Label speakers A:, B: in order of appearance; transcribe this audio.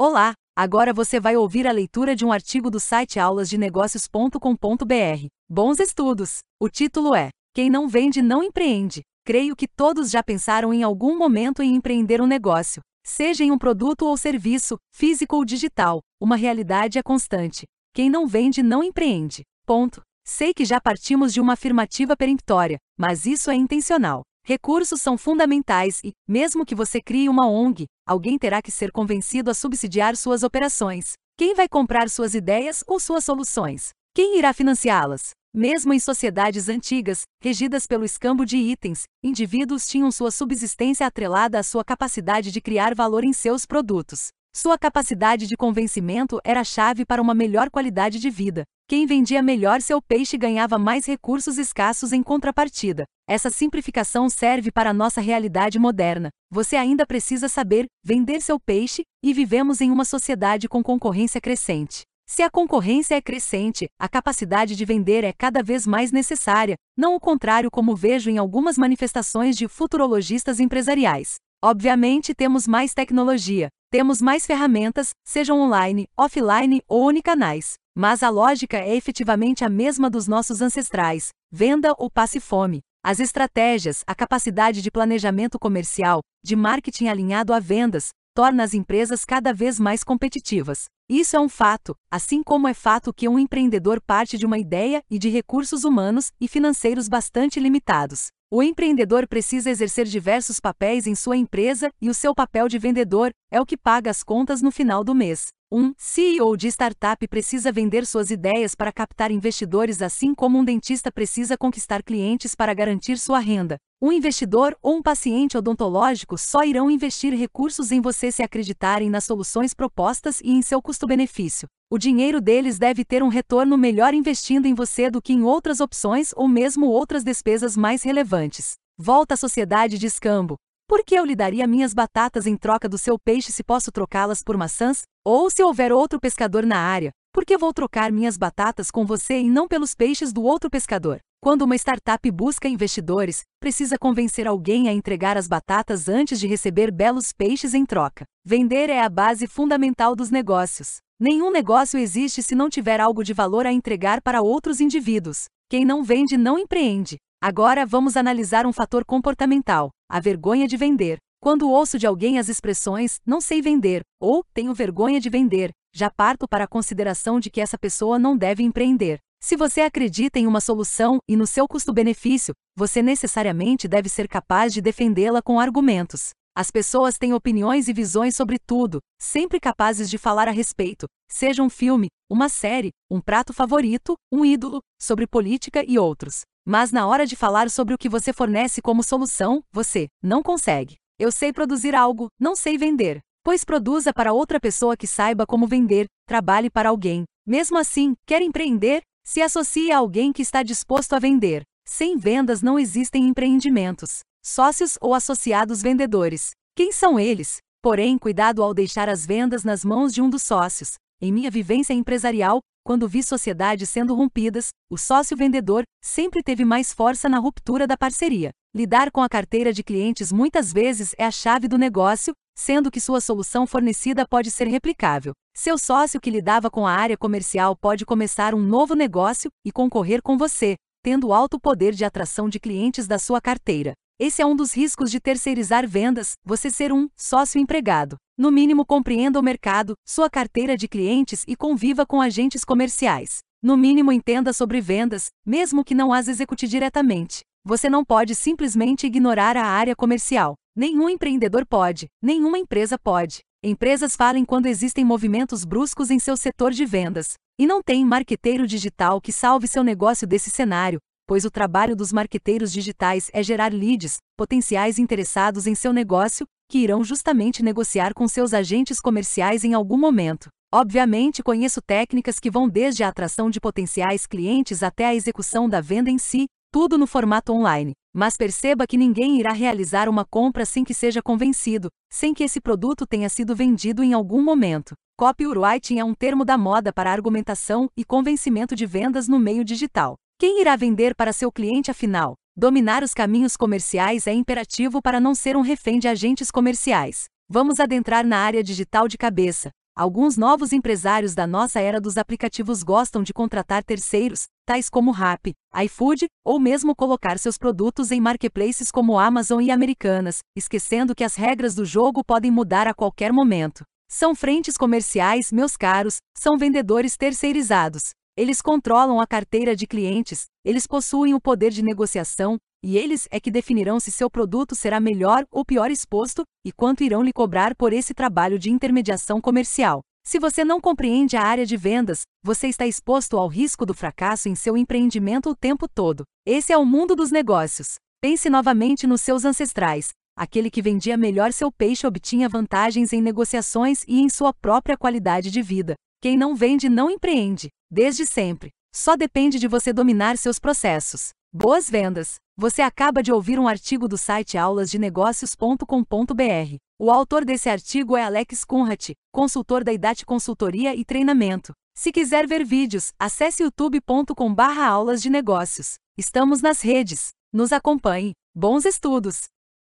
A: Olá! Agora você vai ouvir a leitura de um artigo do site aulasdenegócios.com.br. Bons estudos! O título é Quem não vende não empreende. Creio que todos já pensaram em algum momento em empreender um negócio, seja em um produto ou serviço, físico ou digital. Uma realidade é constante. Quem não vende não empreende. Ponto. Sei que já partimos de uma afirmativa peremptória, mas isso é intencional. Recursos são fundamentais e, mesmo que você crie uma ONG, alguém terá que ser convencido a subsidiar suas operações. Quem vai comprar suas ideias ou suas soluções? Quem irá financiá-las? Mesmo em sociedades antigas, regidas pelo escambo de itens, indivíduos tinham sua subsistência atrelada à sua capacidade de criar valor em seus produtos. Sua capacidade de convencimento era chave para uma melhor qualidade de vida. Quem vendia melhor seu peixe ganhava mais recursos escassos em contrapartida. Essa simplificação serve para a nossa realidade moderna. Você ainda precisa saber vender seu peixe, e vivemos em uma sociedade com concorrência crescente. Se a concorrência é crescente, a capacidade de vender é cada vez mais necessária, não o contrário como vejo em algumas manifestações de futurologistas empresariais. Obviamente temos mais tecnologia, temos mais ferramentas, sejam online, offline ou unicanais. Mas a lógica é efetivamente a mesma dos nossos ancestrais: venda ou passe fome. As estratégias, a capacidade de planejamento comercial, de marketing alinhado a vendas, torna as empresas cada vez mais competitivas. Isso é um fato, assim como é fato que um empreendedor parte de uma ideia e de recursos humanos e financeiros bastante limitados. O empreendedor precisa exercer diversos papéis em sua empresa e o seu papel de vendedor é o que paga as contas no final do mês. Um CEO de startup precisa vender suas ideias para captar investidores, assim como um dentista precisa conquistar clientes para garantir sua renda. Um investidor ou um paciente odontológico só irão investir recursos em você se acreditarem nas soluções propostas e em seu custo-benefício. O dinheiro deles deve ter um retorno melhor investindo em você do que em outras opções ou mesmo outras despesas mais relevantes. Volta à sociedade de escambo. Por que eu lhe daria minhas batatas em troca do seu peixe se posso trocá-las por maçãs? Ou se houver outro pescador na área, por que vou trocar minhas batatas com você e não pelos peixes do outro pescador? Quando uma startup busca investidores, precisa convencer alguém a entregar as batatas antes de receber belos peixes em troca. Vender é a base fundamental dos negócios. Nenhum negócio existe se não tiver algo de valor a entregar para outros indivíduos. Quem não vende não empreende. Agora vamos analisar um fator comportamental, a vergonha de vender. Quando ouço de alguém as expressões não sei vender ou tenho vergonha de vender, já parto para a consideração de que essa pessoa não deve empreender. Se você acredita em uma solução e no seu custo-benefício, você necessariamente deve ser capaz de defendê-la com argumentos. As pessoas têm opiniões e visões sobre tudo, sempre capazes de falar a respeito, seja um filme, uma série, um prato favorito, um ídolo, sobre política e outros. Mas na hora de falar sobre o que você fornece como solução, você não consegue. Eu sei produzir algo, não sei vender. Pois produza para outra pessoa que saiba como vender, trabalhe para alguém. Mesmo assim, quer empreender? Se associe a alguém que está disposto a vender. Sem vendas não existem empreendimentos sócios ou associados vendedores. Quem são eles? Porém, cuidado ao deixar as vendas nas mãos de um dos sócios. Em minha vivência empresarial, quando vi sociedades sendo rompidas, o sócio vendedor sempre teve mais força na ruptura da parceria. Lidar com a carteira de clientes muitas vezes é a chave do negócio, sendo que sua solução fornecida pode ser replicável. Seu sócio que lidava com a área comercial pode começar um novo negócio e concorrer com você, tendo alto poder de atração de clientes da sua carteira. Esse é um dos riscos de terceirizar vendas, você ser um sócio empregado. No mínimo, compreenda o mercado, sua carteira de clientes e conviva com agentes comerciais. No mínimo, entenda sobre vendas, mesmo que não as execute diretamente. Você não pode simplesmente ignorar a área comercial. Nenhum empreendedor pode, nenhuma empresa pode. Empresas falem quando existem movimentos bruscos em seu setor de vendas. E não tem marqueteiro digital que salve seu negócio desse cenário, pois o trabalho dos marqueteiros digitais é gerar leads, potenciais interessados em seu negócio, que irão justamente negociar com seus agentes comerciais em algum momento. Obviamente, conheço técnicas que vão desde a atração de potenciais clientes até a execução da venda em si, tudo no formato online. Mas perceba que ninguém irá realizar uma compra sem que seja convencido, sem que esse produto tenha sido vendido em algum momento. Copywriting é um termo da moda para argumentação e convencimento de vendas no meio digital. Quem irá vender para seu cliente afinal? Dominar os caminhos comerciais é imperativo para não ser um refém de agentes comerciais. Vamos adentrar na área digital de cabeça. Alguns novos empresários da nossa era dos aplicativos gostam de contratar terceiros, tais como Rappi, iFood, ou mesmo colocar seus produtos em marketplaces como Amazon e Americanas, esquecendo que as regras do jogo podem mudar a qualquer momento. São frentes comerciais, meus caros, são vendedores terceirizados. Eles controlam a carteira de clientes, eles possuem o poder de negociação, e eles é que definirão se seu produto será melhor ou pior exposto e quanto irão lhe cobrar por esse trabalho de intermediação comercial. Se você não compreende a área de vendas, você está exposto ao risco do fracasso em seu empreendimento o tempo todo. Esse é o mundo dos negócios. Pense novamente nos seus ancestrais. Aquele que vendia melhor seu peixe obtinha vantagens em negociações e em sua própria qualidade de vida. Quem não vende não empreende, desde sempre. Só depende de você dominar seus processos. Boas vendas! Você acaba de ouvir um artigo do site aulasdenegócios.com.br. O autor desse artigo é Alex Kunrat, consultor da IDAT Consultoria e Treinamento. Se quiser ver vídeos, acesse youtube.com/aulas de negócios. Estamos nas redes. Nos acompanhe. Bons estudos!